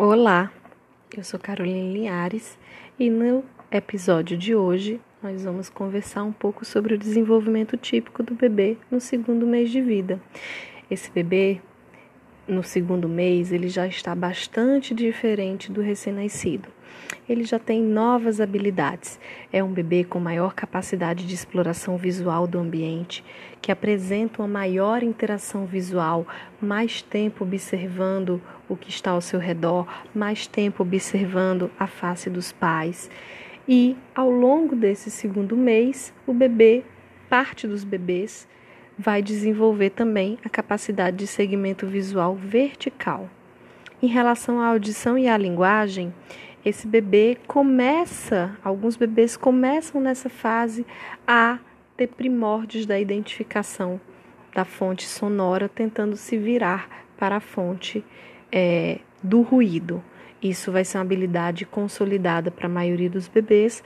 Olá, eu sou Carolina Linhares e no episódio de hoje nós vamos conversar um pouco sobre o desenvolvimento típico do bebê no segundo mês de vida. Esse bebê, no segundo mês, ele já está bastante diferente do recém-nascido. Ele já tem novas habilidades. É um bebê com maior capacidade de exploração visual do ambiente, que apresenta uma maior interação visual, mais tempo observando o que está ao seu redor, mais tempo observando a face dos pais. E ao longo desse segundo mês, o bebê, parte dos bebês, vai desenvolver também a capacidade de segmento visual vertical. Em relação à audição e à linguagem, esse bebê começa, alguns bebês começam nessa fase a ter primórdios da identificação da fonte sonora, tentando se virar para a fonte é, do ruído. Isso vai ser uma habilidade consolidada para a maioria dos bebês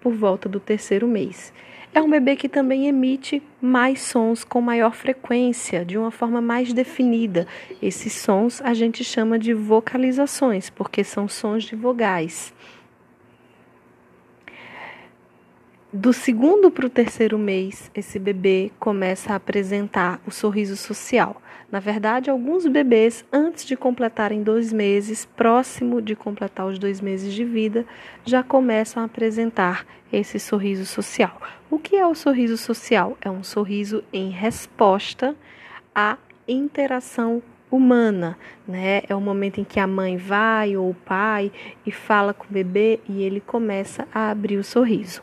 por volta do terceiro mês. É um bebê que também emite mais sons com maior frequência, de uma forma mais definida. Esses sons a gente chama de vocalizações, porque são sons de vogais. Do segundo para o terceiro mês, esse bebê começa a apresentar o sorriso social. Na verdade, alguns bebês, antes de completarem dois meses, próximo de completar os dois meses de vida, já começam a apresentar esse sorriso social. O que é o sorriso social? É um sorriso em resposta à interação humana, né? É o momento em que a mãe vai ou o pai e fala com o bebê e ele começa a abrir o sorriso.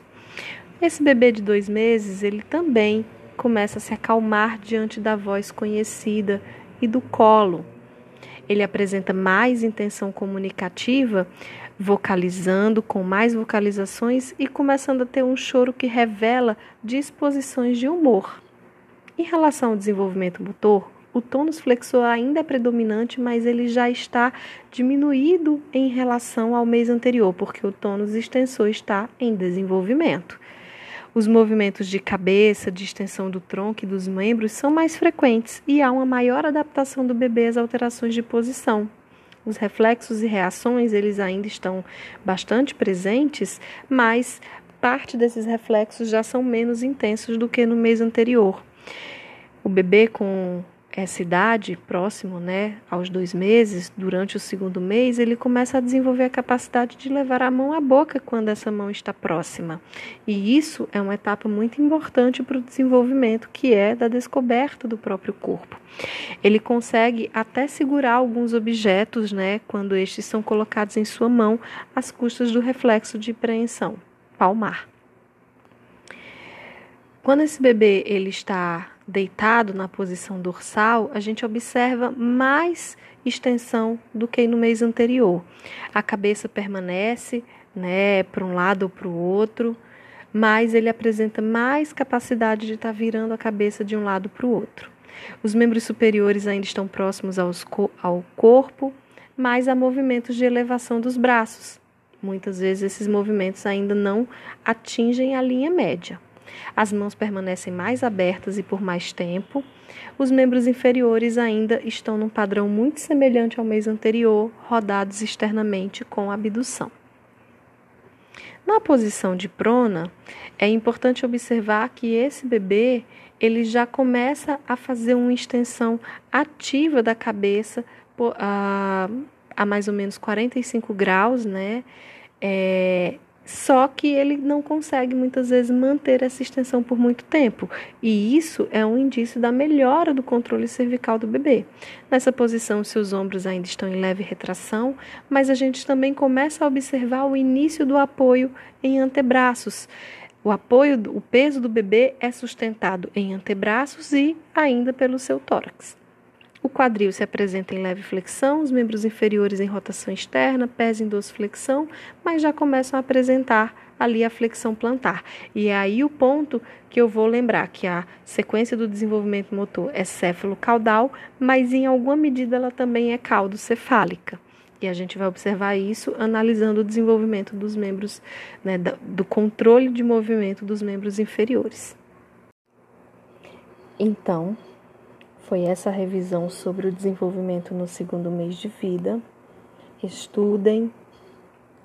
Esse bebê de dois meses, ele também começa a se acalmar diante da voz conhecida e do colo. Ele apresenta mais intenção comunicativa, vocalizando com mais vocalizações e começando a ter um choro que revela disposições de humor. Em relação ao desenvolvimento motor, o tônus flexor ainda é predominante, mas ele já está diminuído em relação ao mês anterior, porque o tônus extensor está em desenvolvimento. Os movimentos de cabeça, de extensão do tronco e dos membros são mais frequentes e há uma maior adaptação do bebê às alterações de posição. Os reflexos e reações, eles ainda estão bastante presentes, mas parte desses reflexos já são menos intensos do que no mês anterior. O bebê com essa idade, próximo né, aos dois meses, durante o segundo mês, ele começa a desenvolver a capacidade de levar a mão à boca quando essa mão está próxima. E isso é uma etapa muito importante para o desenvolvimento, que é da descoberta do próprio corpo. Ele consegue até segurar alguns objetos, né, quando estes são colocados em sua mão, às custas do reflexo de preensão palmar. Quando esse bebê ele está deitado na posição dorsal, a gente observa mais extensão do que no mês anterior. A cabeça permanece, né, para um lado ou para o outro, mas ele apresenta mais capacidade de estar tá virando a cabeça de um lado para o outro. Os membros superiores ainda estão próximos aos, ao corpo, mas há movimentos de elevação dos braços. Muitas vezes esses movimentos ainda não atingem a linha média. As mãos permanecem mais abertas e por mais tempo. Os membros inferiores ainda estão num padrão muito semelhante ao mês anterior, rodados externamente com abdução. Na posição de prona, é importante observar que esse bebê ele já começa a fazer uma extensão ativa da cabeça a, a mais ou menos 45 graus, né? É, só que ele não consegue muitas vezes manter essa extensão por muito tempo, e isso é um indício da melhora do controle cervical do bebê. Nessa posição, seus ombros ainda estão em leve retração, mas a gente também começa a observar o início do apoio em antebraços. O apoio, o peso do bebê é sustentado em antebraços e ainda pelo seu tórax. O quadril se apresenta em leve flexão, os membros inferiores em rotação externa, pés em dorsiflexão, mas já começam a apresentar ali a flexão plantar. E é aí o ponto que eu vou lembrar que a sequência do desenvolvimento motor é céfalo-caudal, mas em alguma medida ela também é caldo-cefálica. E a gente vai observar isso analisando o desenvolvimento dos membros, né, do controle de movimento dos membros inferiores. Então, foi essa revisão sobre o desenvolvimento no segundo mês de vida. estudem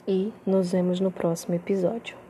e nos vemos no próximo episódio.